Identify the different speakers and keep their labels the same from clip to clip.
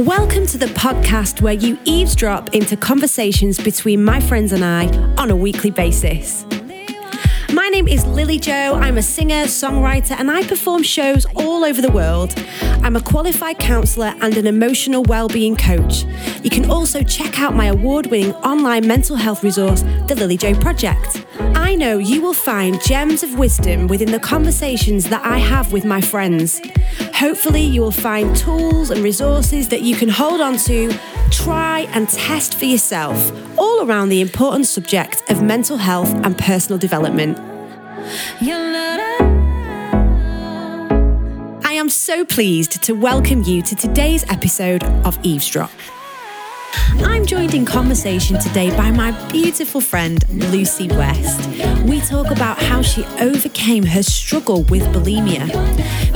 Speaker 1: Welcome to the podcast where you eavesdrop into conversations between my friends and I on a weekly basis. My name is Lily Jones. I'm a singer, songwriter, and I perform shows all over the world. I'm a qualified counsellor and an emotional well-being coach. You can also check out my award-winning online mental health resource, The Lily Jones Project. I know you will find gems of wisdom within the conversations that I have with my friends. Hopefully, you will find tools and resources that you can hold on to, try and test for yourself, all around the important subject of mental health and personal development. I am so pleased to welcome you to today's episode of Eavesdrop. I'm joined in conversation today by my beautiful friend Lucy West. We talk about how she overcame her struggle with bulimia.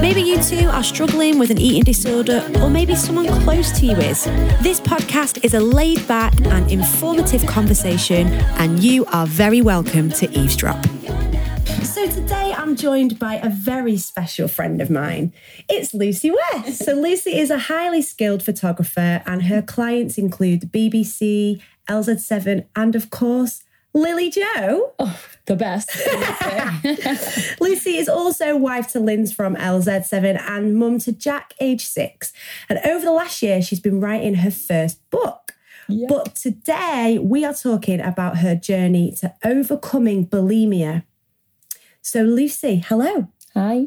Speaker 1: Maybe you too are struggling with an eating disorder, or maybe someone close to you is. This podcast is a laid back and informative conversation, and you are very welcome to eavesdrop. So today I'm joined by a very special friend of mine. It's Lucy West. So Lucy is a highly skilled photographer and her clients include the BBC, LZ7 and of course Lily Jones.
Speaker 2: Oh, the best.
Speaker 1: Lucy is also wife to Linz from LZ7 and mum to Jack, age six. And over the last year, she's been writing her first book. Yeah. But today, we are talking about her journey to overcoming bulimia. So, Lucy, hello.
Speaker 2: Hi.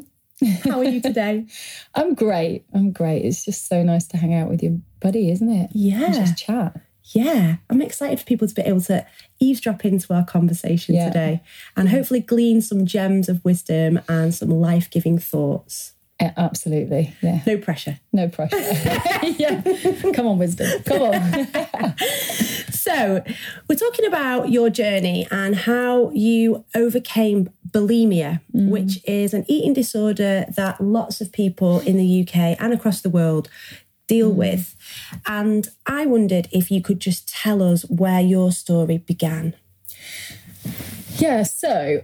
Speaker 1: How are you today?
Speaker 2: I'm great. I'm great. It's just so nice to hang out with your buddy, isn't it?
Speaker 1: Yeah.
Speaker 2: And just chat.
Speaker 1: Yeah. I'm excited for people to be able to eavesdrop into our conversation yeah. today and hopefully glean some gems of wisdom and some life giving thoughts.
Speaker 2: Yeah, absolutely. Yeah.
Speaker 1: No pressure.
Speaker 2: No pressure. yeah. Come on, wisdom. Come on.
Speaker 1: so, we're talking about your journey and how you overcame bulimia, mm. which is an eating disorder that lots of people in the UK and across the world deal mm. with. And I wondered if you could just tell us where your story began.
Speaker 2: Yeah, so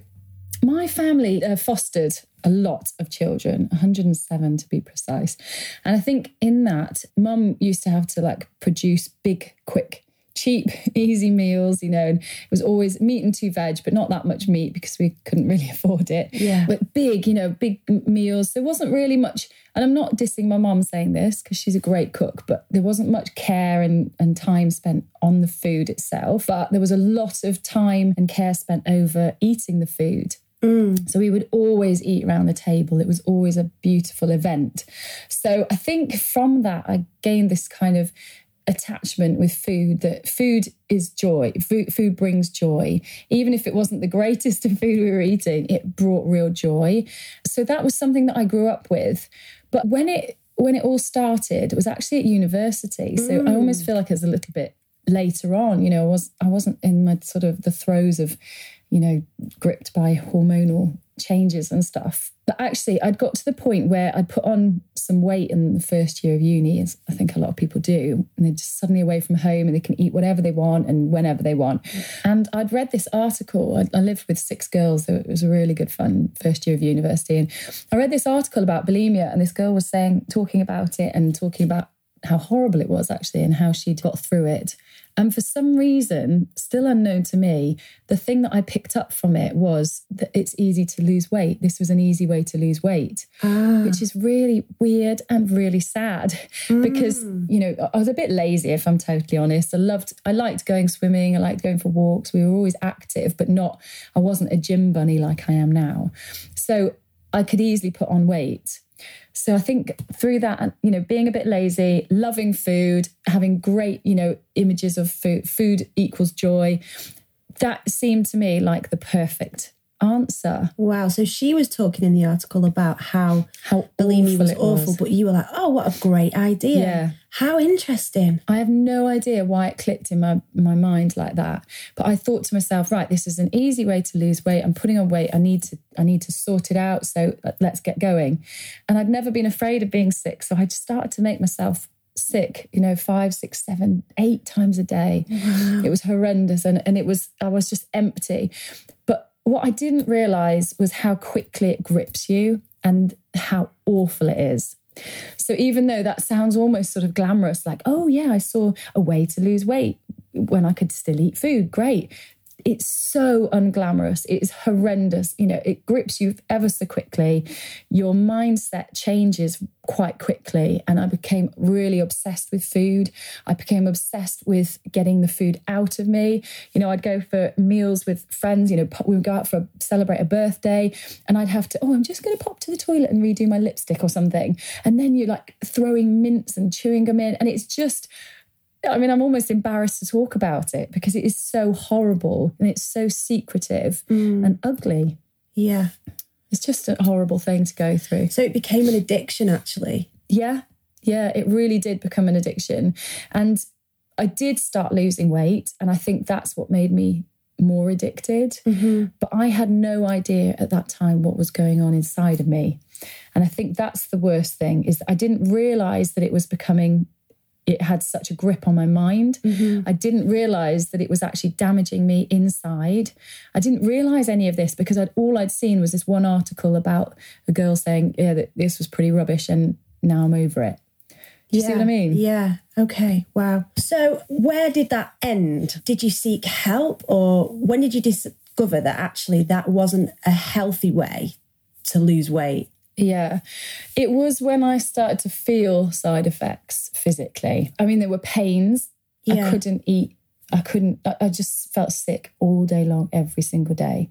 Speaker 2: my family uh, fostered a lot of children 107 to be precise and i think in that mum used to have to like produce big quick cheap, easy meals, you know, and it was always meat and two veg, but not that much meat because we couldn't really afford it.
Speaker 1: Yeah.
Speaker 2: But big, you know, big meals. There wasn't really much, and I'm not dissing my mom saying this because she's a great cook, but there wasn't much care and, and time spent on the food itself. But there was a lot of time and care spent over eating the food.
Speaker 1: Mm.
Speaker 2: So we would always eat around the table. It was always a beautiful event. So I think from that, I gained this kind of attachment with food that food is joy. Food, food brings joy. Even if it wasn't the greatest of food we were eating it brought real joy. So that was something that i grew up with. But when it when it all started it was actually at university. So mm. i almost feel like it was a little bit later on you know i was i wasn't in my sort of the throes of you know gripped by hormonal changes and stuff. But actually, I'd got to the point where I'd put on some weight in the first year of uni, as I think a lot of people do, and they're just suddenly away from home and they can eat whatever they want and whenever they want. And I'd read this article. I, I lived with six girls, so it was a really good fun first year of university. And I read this article about bulimia, and this girl was saying, talking about it and talking about how horrible it was actually and how she'd got through it. And for some reason, still unknown to me, the thing that I picked up from it was that it's easy to lose weight. This was an easy way to lose weight,
Speaker 1: ah.
Speaker 2: which is really weird and really sad mm. because, you know, I was a bit lazy, if I'm totally honest. I loved, I liked going swimming, I liked going for walks. We were always active, but not, I wasn't a gym bunny like I am now. So I could easily put on weight. So I think through that, you know, being a bit lazy, loving food, having great, you know, images of food, food equals joy, that seemed to me like the perfect answer.
Speaker 1: Wow. So she was talking in the article about how
Speaker 2: how
Speaker 1: bulimia was
Speaker 2: awful,
Speaker 1: was. but you were like, oh, what a great idea.
Speaker 2: Yeah.
Speaker 1: How interesting.
Speaker 2: I have no idea why it clicked in my, my mind like that. But I thought to myself, right, this is an easy way to lose weight. I'm putting on weight. I need to I need to sort it out. So uh, let's get going. And I'd never been afraid of being sick. So I just started to make myself sick, you know, five, six, seven, eight times a day.
Speaker 1: Wow.
Speaker 2: It was horrendous. And, and it was, I was just empty. What I didn't realize was how quickly it grips you and how awful it is. So even though that sounds almost sort of glamorous, like, oh yeah, I saw a way to lose weight when I could still eat food, great it's so unglamorous. It is horrendous. You know, it grips you ever so quickly. Your mindset changes quite quickly. And I became really obsessed with food. I became obsessed with getting the food out of me. You know, I'd go for meals with friends, you know, we would go out for a, celebrate a birthday and I'd have to, oh, I'm just going to pop to the toilet and redo my lipstick or something. And then you're like throwing mints and chewing them in. And it's just, I mean, I'm almost embarrassed to talk about it because it is so horrible and it's so secretive mm. and ugly.
Speaker 1: Yeah.
Speaker 2: It's just a horrible thing to go through.
Speaker 1: So it became an addiction, actually.
Speaker 2: Yeah. Yeah. It really did become an addiction. And I did start losing weight. And I think that's what made me more addicted. Mm-hmm. But I had no idea at that time what was going on inside of me. And I think that's the worst thing is I didn't realize that it was becoming it had such a grip on my mind. Mm-hmm. I didn't realize that it was actually damaging me inside. I didn't realize any of this because I'd, all I'd seen was this one article about a girl saying, yeah, that this was pretty rubbish and now I'm over it. Do you yeah, see what I mean?
Speaker 1: Yeah. Okay. Wow. So, where did that end? Did you seek help or when did you discover that actually that wasn't a healthy way to lose weight?
Speaker 2: Yeah. It was when I started to feel side effects physically. I mean, there were pains. Yeah. I couldn't eat. I couldn't, I just felt sick all day long, every single day.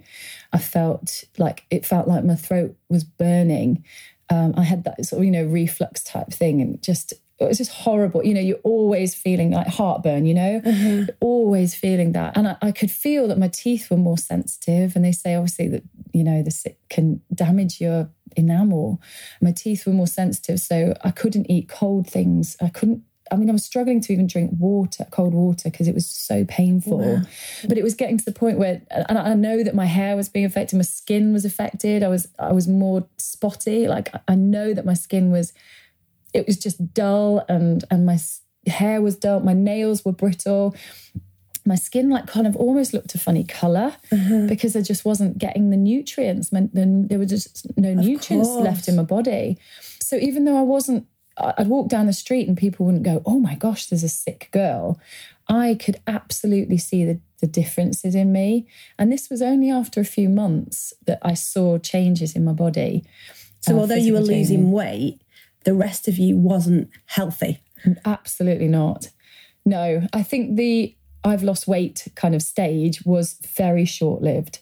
Speaker 2: I felt like it felt like my throat was burning. Um, I had that sort of, you know, reflux type thing and just, it was just horrible. You know, you're always feeling like heartburn, you know, mm-hmm. always feeling that. And I, I, could feel that my teeth were more sensitive. And they say, obviously, that, you know, this can damage your enamel. My teeth were more sensitive, so I couldn't eat cold things. I couldn't. I mean, I was struggling to even drink water, cold water, because it was so painful. Wow. But it was getting to the point where, and I know that my hair was being affected, my skin was affected. I was, I was more spotty. Like I know that my skin was, it was just dull, and and my hair was dull. My nails were brittle my skin like kind of almost looked a funny color mm-hmm. because I just wasn't getting the nutrients. Then there were just no nutrients left in my body. So even though I wasn't, I'd walk down the street and people wouldn't go, "Oh my gosh, there's a sick girl." I could absolutely see the, the differences in me. And this was only after a few months that I saw changes in my body.
Speaker 1: So, uh, although you were losing weight, the rest of you wasn't healthy.
Speaker 2: Absolutely not. No, I think the I've lost weight kind of stage was very short lived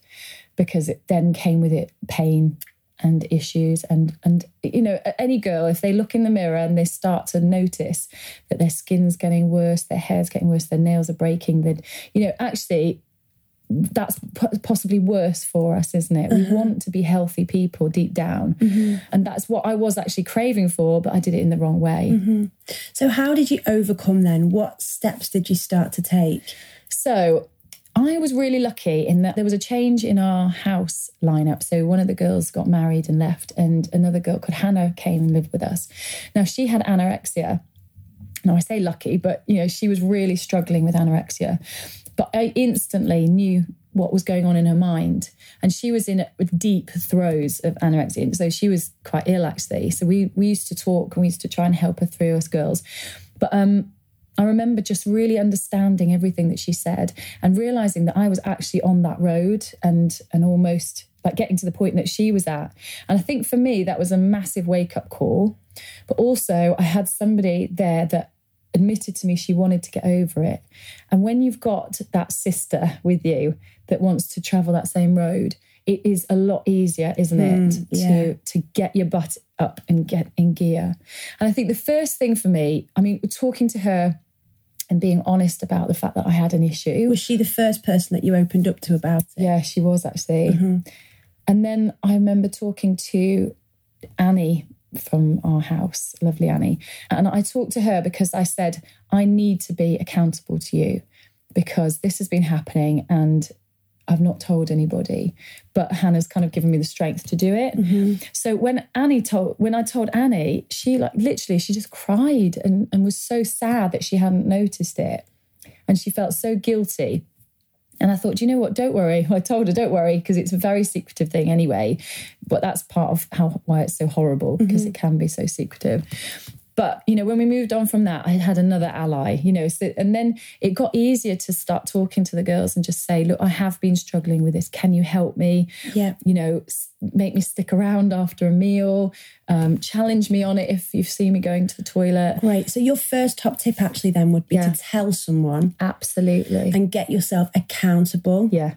Speaker 2: because it then came with it pain and issues and and you know any girl if they look in the mirror and they start to notice that their skin's getting worse their hair's getting worse their nails are breaking then you know actually that's possibly worse for us, isn't it? We uh-huh. want to be healthy people deep down. Mm-hmm. And that's what I was actually craving for, but I did it in the wrong way.
Speaker 1: Mm-hmm. So, how did you overcome then? What steps did you start to take?
Speaker 2: So, I was really lucky in that there was a change in our house lineup. So one of the girls got married and left, and another girl called Hannah came and lived with us. Now she had anorexia. Now I say lucky, but you know she was really struggling with anorexia. But I instantly knew what was going on in her mind. And she was in deep throes of anorexia. And So she was quite ill, actually. So we, we used to talk and we used to try and help her through us girls. But um, I remember just really understanding everything that she said and realizing that I was actually on that road and and almost like getting to the point that she was at. And I think for me, that was a massive wake up call. But also, I had somebody there that admitted to me she wanted to get over it. And when you've got that sister with you that wants to travel that same road, it is a lot easier, isn't it, mm, yeah. to to get your butt up and get in gear. And I think the first thing for me, I mean, talking to her and being honest about the fact that I had an issue.
Speaker 1: Was she the first person that you opened up to about it?
Speaker 2: Yeah, she was actually. Mm-hmm. And then I remember talking to Annie from our house, lovely Annie. And I talked to her because I said, I need to be accountable to you because this has been happening and I've not told anybody. But Hannah's kind of given me the strength to do it. Mm-hmm. So when Annie told, when I told Annie, she like literally, she just cried and, and was so sad that she hadn't noticed it. And she felt so guilty. And I thought, you know what? Don't worry. I told her, don't worry, because it's a very secretive thing anyway. But that's part of how why it's so horrible because mm-hmm. it can be so secretive. But you know, when we moved on from that, I had another ally. You know, so and then it got easier to start talking to the girls and just say, look, I have been struggling with this. Can you help me?
Speaker 1: Yeah.
Speaker 2: You know, make me stick around after a meal. Um, challenge me on it if you've seen me going to the toilet.
Speaker 1: Great. So your first top tip actually then would be
Speaker 2: Yeah.
Speaker 1: to tell someone
Speaker 2: Absolutely.
Speaker 1: and get yourself accountable.
Speaker 2: yeah.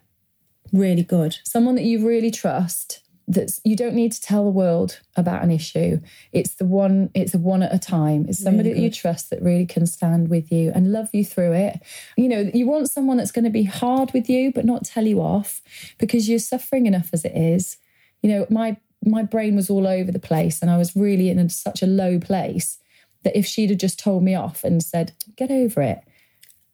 Speaker 1: Really good.
Speaker 2: someone that you really trust that's you don't need to tell the world about an issue. It's the one it's the one at a time. It's somebody
Speaker 1: Really
Speaker 2: that you trust that really can stand with you and love you through it. You know you want someone that's going to be hard with you but not tell you off because you're suffering enough as it is. You know my my brain was all over the place and i was really in a, such a low place that if she'd have just told me off and said get over it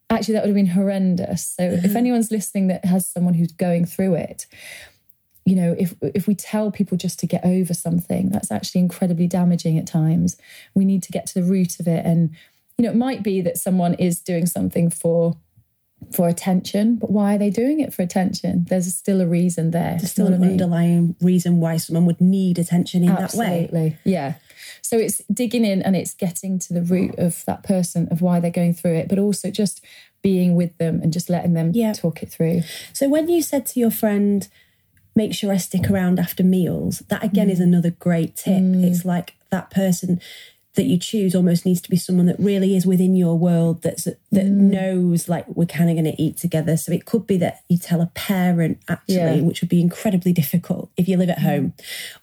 Speaker 2: actually that would have been horrendous. So if mm-hmm. anyone's listening that has someone who's going through it you know if if we tell people just to get over something that's actually incredibly damaging at times we need to get to the root of it and you know it might be that someone is doing something for for attention but why are they doing it for attention there's still a reason there
Speaker 1: There's still an
Speaker 2: what I mean?
Speaker 1: underlying reason why someone would need attention in that way.
Speaker 2: Absolutely. Yeah. So it's digging in and it's getting to the root of that person, of why they're going through it, but also just being with them and just letting them
Speaker 1: Yeah.
Speaker 2: talk it through.
Speaker 1: So when you said to your friend, make sure I stick around after meals, that again is mm. another great tip. Mm. It's like that person that you choose almost needs to be someone that really is within your world that's that mm. knows like we're kind of going to eat together. So it could be that you tell a parent actually
Speaker 2: Yeah.
Speaker 1: which would be incredibly difficult if you live at home.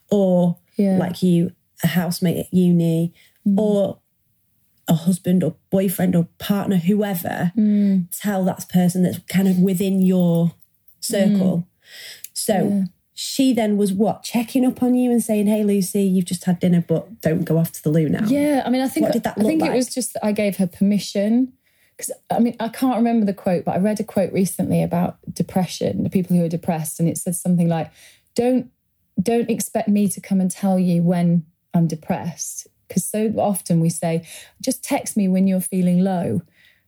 Speaker 1: Or
Speaker 2: Yeah.
Speaker 1: like you a housemate at uni or a husband or boyfriend or partner whoever tell that person that's kind of within your circle so she then was what checking up on you and saying hey lucy you've just had dinner but don't go off to the loo now.
Speaker 2: Yeah, I mean, I think
Speaker 1: What did that
Speaker 2: I think
Speaker 1: look
Speaker 2: it was just that I gave her permission because I mean I can't remember the quote, but I read a quote recently about depression, the people who are depressed, and it said something like, "Don't don't expect me to come and tell you when I'm depressed," because so often we say, "Just text me when you're feeling low."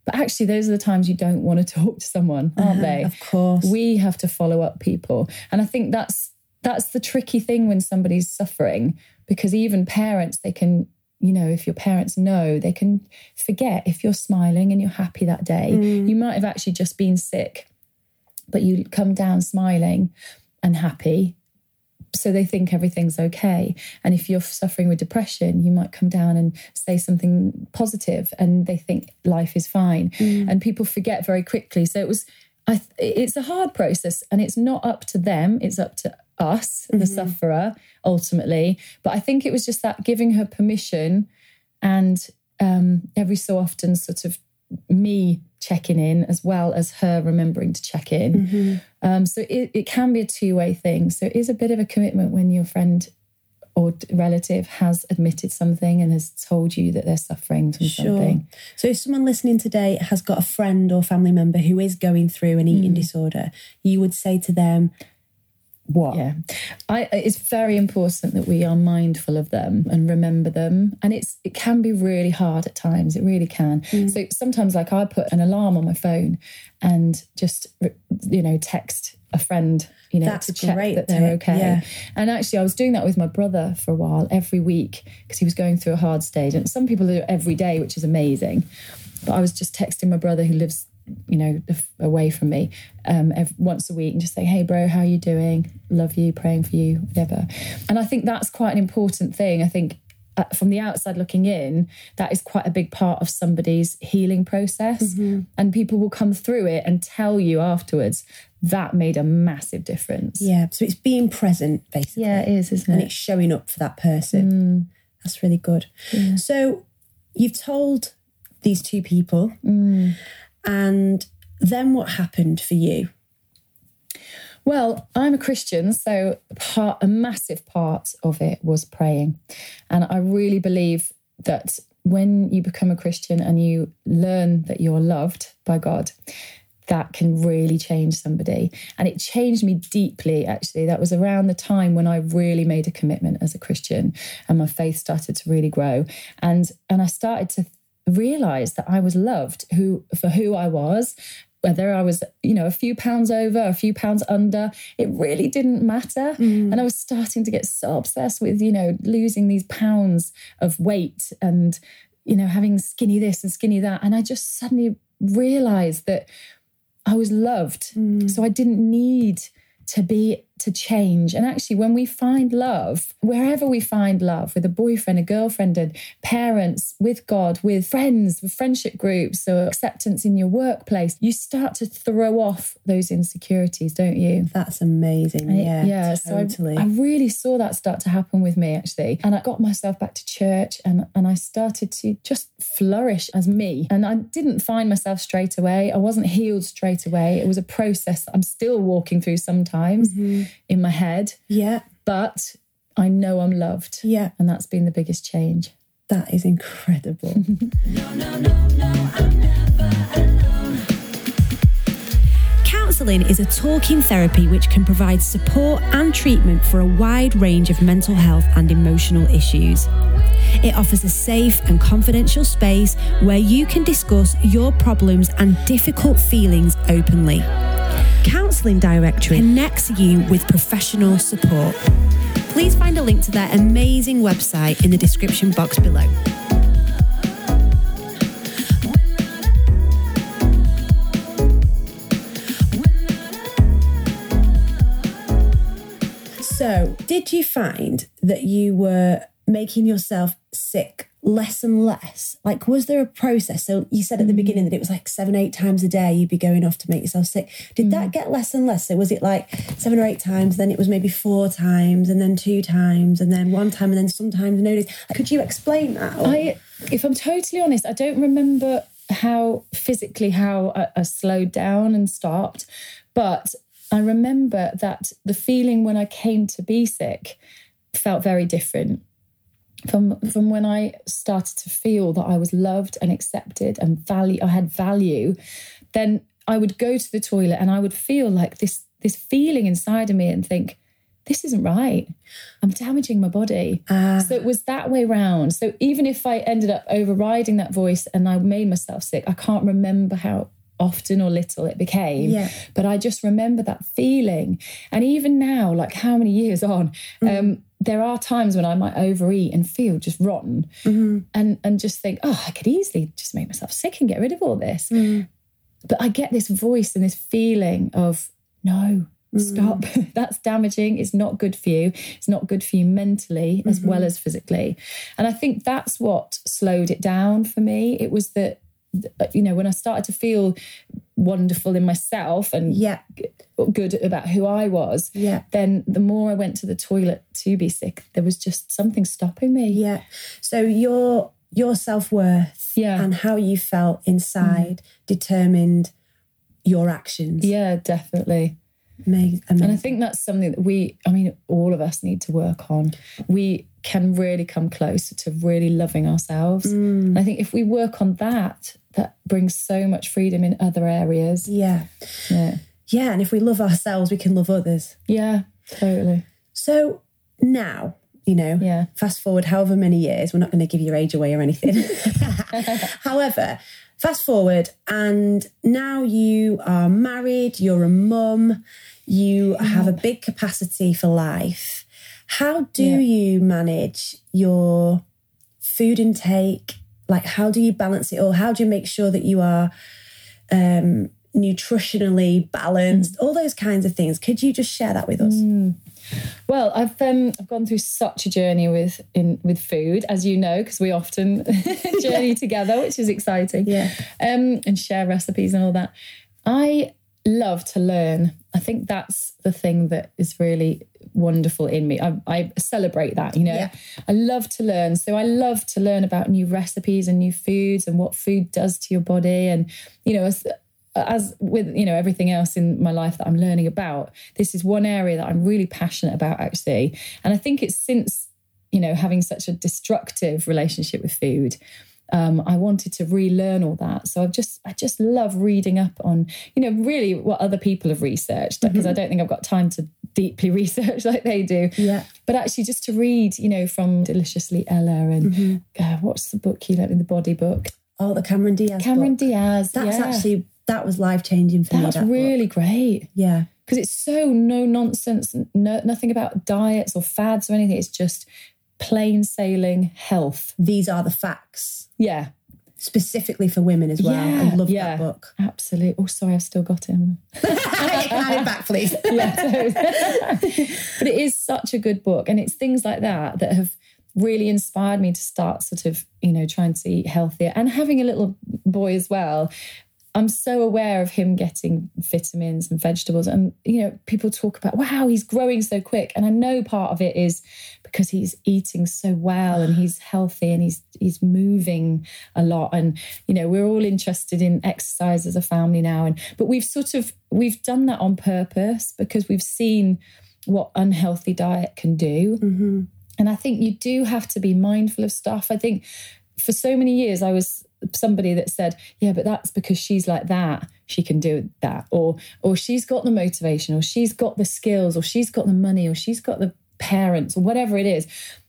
Speaker 2: But actually, those are the times you don't want to talk to someone, aren't uh-huh, they?
Speaker 1: of course.
Speaker 2: We have to follow up people. And i think that's that's the tricky thing when somebody's suffering because even parents they can you know if your parents know they can forget if you're smiling and you're happy that day. Mm. You might have actually just been sick but you come down smiling and happy so they think everything's okay. And if you're suffering with depression you might come down and say something positive and they think life is fine. And people forget very quickly. So it was I it's a hard process and it's not up to them it's up to us the sufferer ultimately. But i think it was just that giving her permission and um, every so often sort of me checking in as well as her remembering to check in um, so it, it can be a two-way thing so it is a bit of a commitment when your friend or relative has admitted something and has told you that they're suffering from
Speaker 1: Sure.
Speaker 2: something
Speaker 1: So, if someone listening today has got a friend or family member who is going through an
Speaker 2: Mm.
Speaker 1: eating disorder, you would say to them, What?
Speaker 2: Yeah, I, it's very important that we are mindful of them and remember them. And it's it can be really hard at times. It really can. Mm. So sometimes, like I put an alarm on my phone and just you know text a friend, you know,
Speaker 1: That's
Speaker 2: to check
Speaker 1: great
Speaker 2: that they're okay.
Speaker 1: yeah.
Speaker 2: And actually, I was doing that with my brother for a while every week because he was going through a hard stage. And some people do it every day, which is amazing. But I was just texting my brother who lives, you know, away from me um, ev once a week and just say, hey, bro, how are you doing? Love you, praying for you, whatever. And I think that's quite an important thing. I think uh, from the outside looking in, that is quite a big part of somebody's healing process. And people will come through it and tell you afterwards that made a massive difference.
Speaker 1: Yeah. So, it's being present, basically.
Speaker 2: Yeah, it is, isn't it?
Speaker 1: and it's showing up for that person. That's really good. So you've told these two people, and then what happened for you?
Speaker 2: Well, I'm a Christian, so part a massive part of it was praying. And I really believe that when you become a Christian and you learn that you're loved by God, that can really change somebody. And it changed me deeply, actually. That was around the time when I really made a commitment as a Christian and my faith started to really grow. And and I started to realize that I was loved who for who I was whether I was, you know, a few pounds over, a few pounds under, it really didn't matter. Mm. And I was starting to get so obsessed with, you know, losing these pounds of weight and, you know, having skinny this and skinny that. And I just suddenly realized that I was loved. Mm. So I didn't need to be to change. And actually, when we find love, wherever we find love, with a boyfriend, a girlfriend, and parents, with God, with friends, with friendship groups, or acceptance in your workplace, you start to throw off those insecurities, don't you?
Speaker 1: That's amazing. Yeah.
Speaker 2: yeah.
Speaker 1: Totally.
Speaker 2: So I, I really saw that start to happen with me actually. And I got myself back to church and, and I started to just flourish as me. And I didn't find myself straight away. I wasn't healed straight away. It was a process I'm still walking through sometimes mm-hmm. In my head.
Speaker 1: yeah.
Speaker 2: But I know I'm loved.
Speaker 1: Yeah.
Speaker 2: And that's been the biggest change.
Speaker 1: That is incredible.
Speaker 3: Counselling is a talking therapy which can provide support and treatment for a wide range of mental health and emotional issues. It offers a safe and confidential space where you can discuss your problems and difficult feelings openly. Counselling Directory connects you with professional support. Please find a link to their amazing website in the description box below.
Speaker 1: so, did you find that you were making yourself sick less and less? Like, was there a process? So, you said at the mm. beginning that it was like seven, eight times a day you'd be going off to make yourself sick. Did that mm. get less and less? So, was it like seven or eight times, then it was maybe four times, and then two times, and then one time, and then sometimes no days? Could you explain that? Or-
Speaker 2: I, if I'm totally honest, I don't remember how physically how I, I slowed down and stopped, but I remember that the feeling when I came to be sick felt very different from from when I started to feel that I was loved and accepted and value I had value, then I would go to the toilet and I would feel like this this feeling inside of me and think, this isn't right. I'm damaging my body. Ah. So it was that way round. So even if I ended up overriding that voice and I made myself sick, I can't remember how often or little it became.
Speaker 1: Yeah.
Speaker 2: But I just remember that feeling. And even now, like how many years on, mm. um, there are times when I might overeat and feel just rotten mm-hmm. and, and just think, oh, I could easily just make myself sick and get rid of all this. Mm. But I get this voice and this feeling of, no, mm. stop. That's damaging. It's not good for you. It's not good for you mentally as mm-hmm. well as physically. And I think that's what slowed it down for me. It was that, you know, when I started to feel wonderful in myself and
Speaker 1: yeah.
Speaker 2: good about who I was,
Speaker 1: Yeah.
Speaker 2: then the more I went to the toilet to be sick, there was just something stopping me.
Speaker 1: Yeah. So your your self worth
Speaker 2: Yeah. Mm.
Speaker 1: and how you felt inside determined your actions.
Speaker 2: Yeah, definitely.
Speaker 1: Amazing.
Speaker 2: And I think that's something that we, I mean, all of us need to work on. We can really come closer to really loving ourselves. And I think if we work on that, that brings so much freedom in other areas.
Speaker 1: yeah.
Speaker 2: Yeah.
Speaker 1: Yeah. And if we love ourselves, we can love others.
Speaker 2: Yeah, totally.
Speaker 1: So now, you know,
Speaker 2: Yeah.
Speaker 1: fast forward however many years, we're not going to give your age away or anything. However, fast forward, and now you are married, you're a mum, you have a big capacity for life. How do
Speaker 2: Yeah.
Speaker 1: you manage your food intake? Like, how do you balance it all? How do you make sure that you are um, nutritionally balanced? All those kinds of things. Could you just share that with us?
Speaker 2: Well, I've um, I've gone through such a journey with in with food, as you know, because we often journey together, which is exciting.
Speaker 1: Yeah.
Speaker 2: Um, and share recipes and all that. I love to learn. I think that's the thing that is really wonderful in me. I, I celebrate that, you know.
Speaker 1: Yeah.
Speaker 2: I love to learn. So I love to learn about new recipes and new foods and what food does to your body. And, you know, as with you know everything else in my life that I'm learning about, this is one area that I'm really passionate about actually. And I think it's since you know having such a destructive relationship with food, um, I wanted to relearn all that. So I've just I just love reading up on you know really what other people have researched because I don't think I've got time to deeply research like they do.
Speaker 1: Yeah.
Speaker 2: But actually, just to read, you know, from Deliciously Ella and uh, what's the book you like in the body book?
Speaker 1: Oh, the Cameron Diaz.
Speaker 2: Cameron
Speaker 1: book.
Speaker 2: Diaz.
Speaker 1: That's
Speaker 2: yeah.
Speaker 1: actually that was life changing for
Speaker 2: That's
Speaker 1: me. that book.
Speaker 2: really great.
Speaker 1: yeah.
Speaker 2: because it's so no nonsense, no, nothing about diets or fads or anything. It's just plain sailing health.
Speaker 1: These are the facts,
Speaker 2: Yeah,
Speaker 1: specifically for women as well. I love
Speaker 2: yeah,
Speaker 1: that book.
Speaker 2: Absolutely. Oh, sorry, I've still got him.
Speaker 1: Have it back, please?
Speaker 2: yeah, but it is such a good book, and it's things like that that have really inspired me to start sort of you know trying to eat healthier and having a little boy as well. I'm so aware of him getting vitamins and vegetables. And, you know, people talk about, wow, he's growing so quick. And I know part of it is because he's eating so well and he's healthy and he's he's moving a lot. And, you know, we're all interested in exercise as a family now. And but we've sort of we've done that on purpose because we've seen what unhealthy diet can do. Mm-hmm. And I think you do have to be mindful of stuff. I think for so many years I was somebody that said, "Yeah, but that's because she's like that. She can do that." Or or she's got the motivation or she's got the skills or she's got the money or she's got the parents or whatever it is.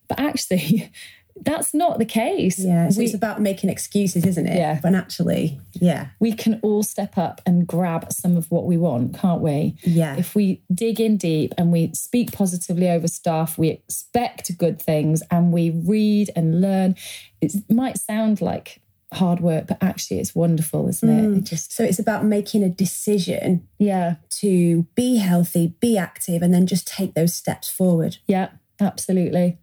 Speaker 2: But actually that's not the case.
Speaker 1: Yeah, so
Speaker 2: we,
Speaker 1: it's about making excuses, isn't it?
Speaker 2: Yeah.
Speaker 1: But actually, yeah.
Speaker 2: we can all step up and grab some of what we want, can't we?
Speaker 1: Yeah.
Speaker 2: If we dig in deep and we speak positively over stuff, we expect good things and we read and learn. It might sound like hard work, but actually it's wonderful, isn't it? Mm. It just
Speaker 1: So it's about making a decision
Speaker 2: yeah,
Speaker 1: to be healthy, be active, and then just take those steps forward.
Speaker 2: yeah, absolutely.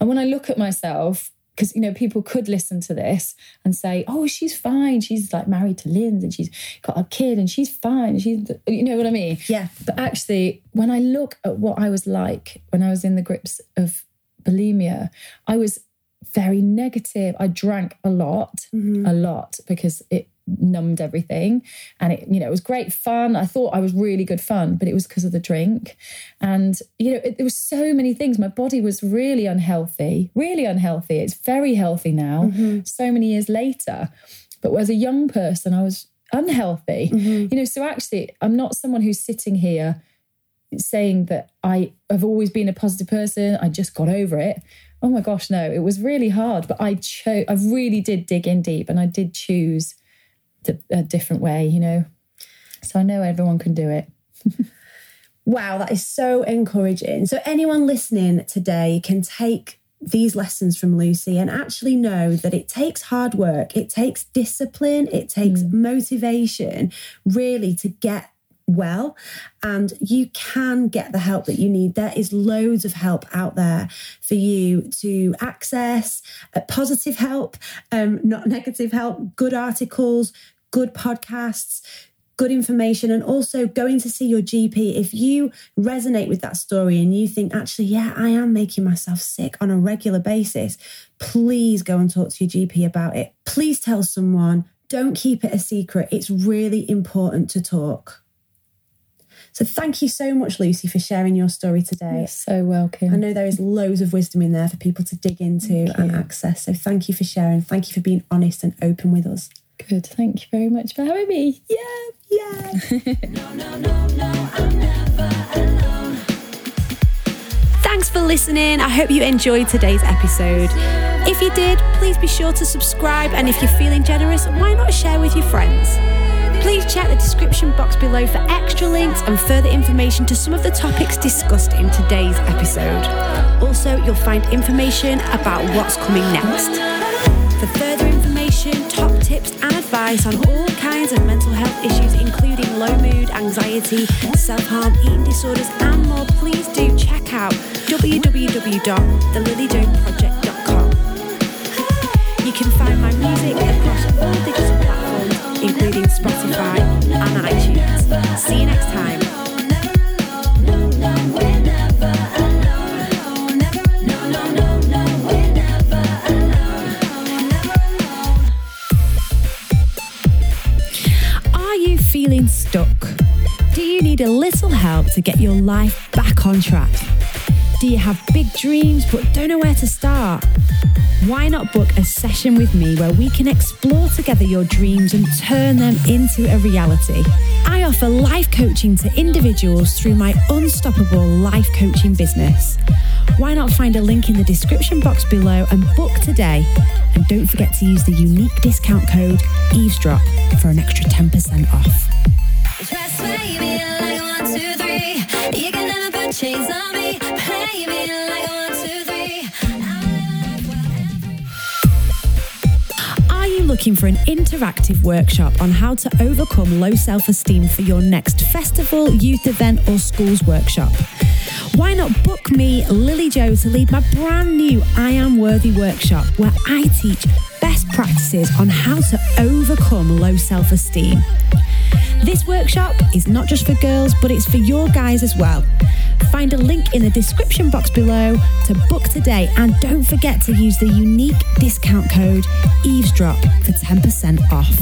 Speaker 2: And when I look at myself, because you know people could listen to this and say, "Oh, she's fine. She's like married to Linz, and she's got a kid, and she's fine. She's, you know what I mean?"
Speaker 1: Yeah.
Speaker 2: But actually, when I look at what I was like when I was in the grips of bulimia, I was very negative. I drank a lot, mm-hmm. a lot because it numbed everything. And it you know it was great fun. I thought i was really good fun but it was because of the drink. And you know it, there was so many things. My body was really unhealthy really unhealthy. It's very healthy now mm-hmm. so many years later. But as a young person i was unhealthy. Mm-hmm. You know so actually i'm not someone who's sitting here saying that I have always been a positive person. I just got over it. Oh my gosh, no, it was really hard, but I chose, I really did dig in deep and I did choose the, a different way, you know. So I know everyone can do it.
Speaker 1: Wow, that is so encouraging. So, anyone listening today can take these lessons from Lucy and actually know that it takes hard work, it takes discipline, it takes mm. motivation really to get well and you can get the help that you need there is loads of help out there for you to access uh, positive help um, not negative help good articles good podcasts good information and also going to see your GP. If you resonate with that story and you think, actually, yeah, I am making myself sick on a regular basis, please go and talk to your GP about it. Please tell someone. Don't keep it a secret. It's really important to talk. So, thank you so much, Lucy, for sharing your story today.
Speaker 2: You're so welcome.
Speaker 1: I know there is loads of wisdom in there for people to dig into and access. So, thank you for sharing. Thank you for being honest and open with us.
Speaker 2: Good. Thank you very much for having me.
Speaker 1: Yeah, yeah. No, no, no, no. I'm never alone.
Speaker 3: Thanks for listening. I hope you enjoyed today's episode. If you did, please be sure to subscribe. And if you're feeling generous, why not share with your friends? Please check the description box below for extra links and further information to some of the topics discussed in today's episode. Also, you'll find information about what's coming next. For further information, top tips, and advice on all kinds of mental health issues, including low mood, anxiety, self harm, eating disorders, and more, please do check out www.thelilyjonesproject.com. You can find my music across all digital platforms, including Spotify and iTunes. See you next time. Are you feeling stuck? Do you need a little help to get your life back on track? Do you have big dreams but don't know where to start?
Speaker 1: Why not book a session with me where we can explore together your dreams and turn them into a reality? I offer life coaching to individuals through my unstoppable life coaching business. Why not find a link in the description box below and book today? And don't forget to use the unique discount code EAVESDROP for an extra 10% off. Looking for an interactive workshop on how to overcome low self esteem for your next festival, youth event, or schools workshop? why not book me, Lily Jones, to lead my brand new I Am Worthy workshop where I teach best practices on how to overcome low self esteem. This workshop is not just for girls, but it's for your guys as well. Find a link in the description box below to book today and don't forget to use the unique discount code EAVESDROP for 10% off.